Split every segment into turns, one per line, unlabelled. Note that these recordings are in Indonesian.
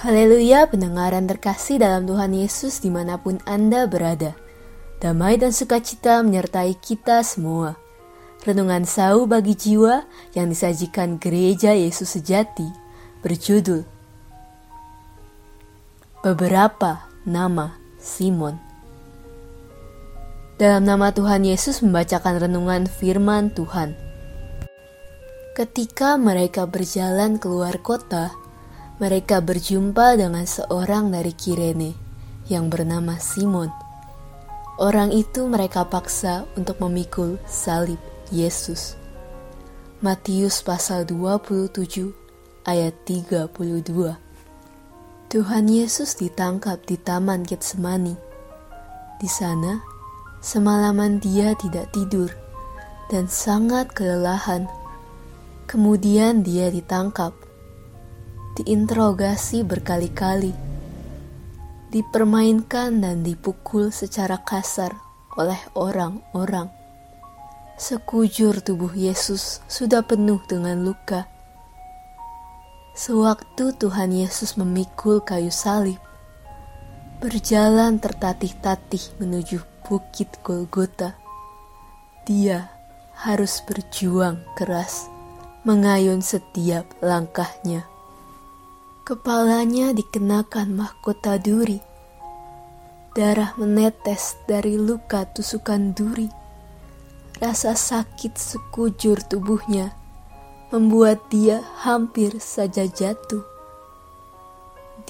Haleluya pendengaran terkasih dalam Tuhan Yesus di mana pun Anda berada. Damai dan sukacita menyertai kita semua. Renungan sau bagi jiwa yang disajikan gereja Yesus sejati berjudul Beberapa Nama Simon Dalam nama Tuhan Yesus membacakan renungan firman Tuhan. Ketika mereka berjalan keluar kota, mereka berjumpa dengan seorang dari Kirene yang bernama Simon. Orang itu mereka paksa untuk memikul salib Yesus. Matius pasal 27 ayat 32. Tuhan Yesus ditangkap di Taman Getsemani. Di sana, semalaman dia tidak tidur dan sangat kelelahan. Kemudian dia ditangkap diinterogasi berkali-kali, dipermainkan dan dipukul secara kasar oleh orang-orang. Sekujur tubuh Yesus sudah penuh dengan luka. Sewaktu Tuhan Yesus memikul kayu salib, berjalan tertatih-tatih menuju bukit Golgota, dia harus berjuang keras, mengayun setiap langkahnya. Kepalanya dikenakan mahkota duri. Darah menetes dari luka tusukan duri. Rasa sakit sekujur tubuhnya membuat dia hampir saja jatuh.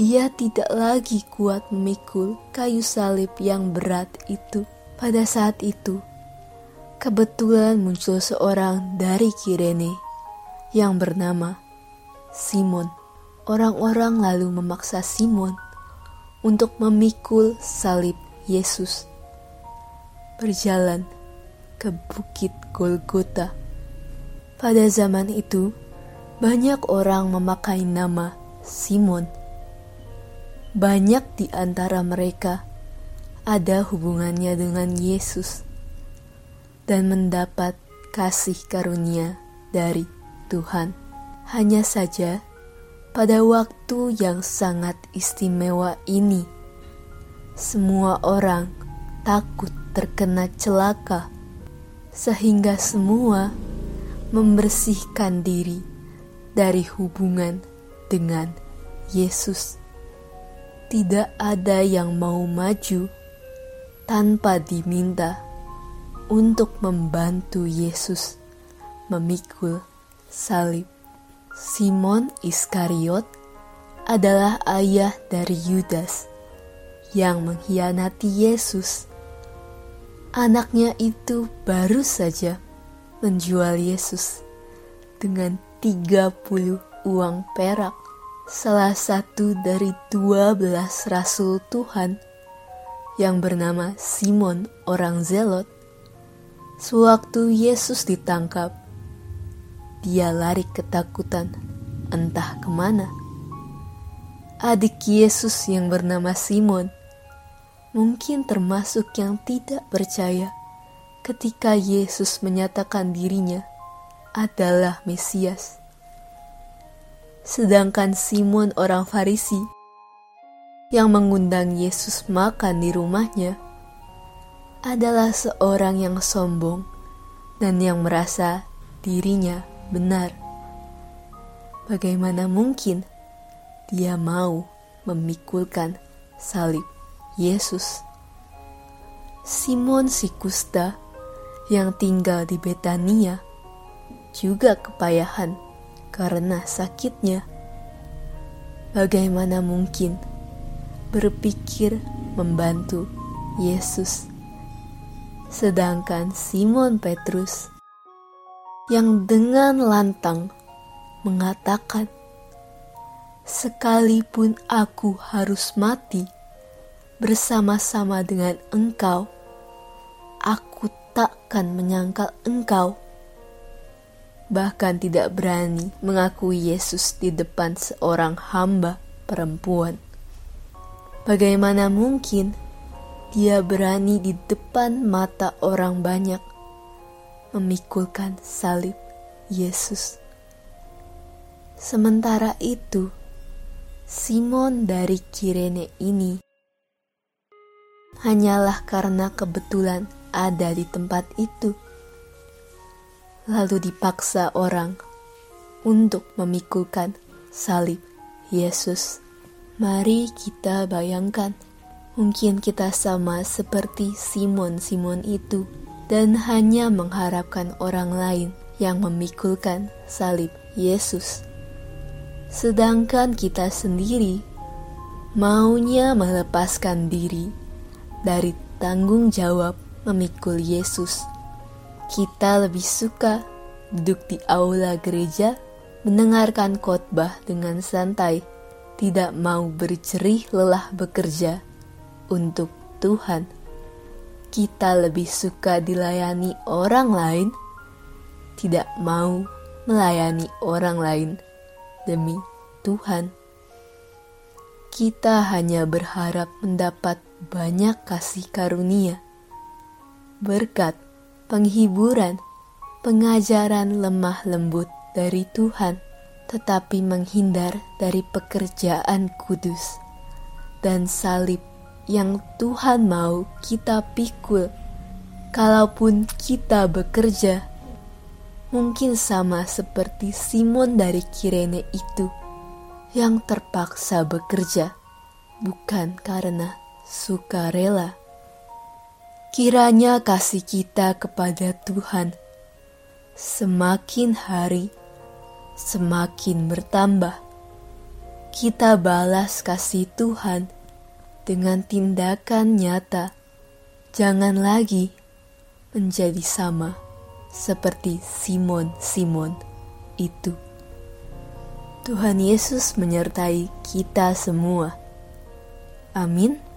Dia tidak lagi kuat memikul kayu salib yang berat itu. Pada saat itu, kebetulan muncul seorang dari Kirene yang bernama Simon. Orang-orang lalu memaksa Simon untuk memikul salib Yesus. Berjalan ke bukit Golgota. Pada zaman itu, banyak orang memakai nama Simon. Banyak di antara mereka ada hubungannya dengan Yesus dan mendapat kasih karunia dari Tuhan. Hanya saja, pada waktu yang sangat istimewa ini, semua orang takut terkena celaka, sehingga semua membersihkan diri dari hubungan dengan Yesus. Tidak ada yang mau maju tanpa diminta untuk membantu Yesus memikul salib. Simon Iskariot adalah ayah dari Yudas yang mengkhianati Yesus. Anaknya itu baru saja menjual Yesus dengan 30 uang perak. Salah satu dari 12 rasul Tuhan yang bernama Simon orang Zelot. Sewaktu Yesus ditangkap, dia lari ketakutan, entah ke mana. Adik Yesus yang bernama Simon mungkin termasuk yang tidak percaya ketika Yesus menyatakan dirinya adalah Mesias. Sedangkan Simon orang Farisi yang mengundang Yesus makan di rumahnya adalah seorang yang sombong dan yang merasa dirinya benar. Bagaimana mungkin dia mau memikulkan salib Yesus? Simon si kusta yang tinggal di Betania juga kepayahan karena sakitnya. Bagaimana mungkin berpikir membantu Yesus? Sedangkan Simon Petrus yang dengan lantang mengatakan, "Sekalipun aku harus mati bersama-sama dengan Engkau, aku takkan menyangkal Engkau." Bahkan tidak berani mengakui Yesus di depan seorang hamba perempuan. Bagaimana mungkin dia berani di depan mata orang banyak memikulkan salib Yesus. Sementara itu, Simon dari Kirene ini hanyalah karena kebetulan ada di tempat itu, lalu dipaksa orang untuk memikulkan salib Yesus. Mari kita bayangkan, mungkin kita sama seperti Simon-Simon itu dan hanya mengharapkan orang lain yang memikulkan salib Yesus. Sedangkan kita sendiri maunya melepaskan diri dari tanggung jawab memikul Yesus. Kita lebih suka duduk di aula gereja, mendengarkan khotbah dengan santai, tidak mau bercerih lelah bekerja untuk Tuhan kita lebih suka dilayani orang lain, tidak mau melayani orang lain demi Tuhan. Kita hanya berharap mendapat banyak kasih karunia, berkat, penghiburan, pengajaran lemah lembut dari Tuhan, tetapi menghindar dari pekerjaan kudus dan salib yang Tuhan mau kita pikul. Kalaupun kita bekerja, mungkin sama seperti Simon dari Kirene itu yang terpaksa bekerja, bukan karena sukarela. Kiranya kasih kita kepada Tuhan semakin hari semakin bertambah. Kita balas kasih Tuhan dengan tindakan nyata. Jangan lagi menjadi sama seperti Simon-Simon itu. Tuhan Yesus menyertai kita semua. Amin.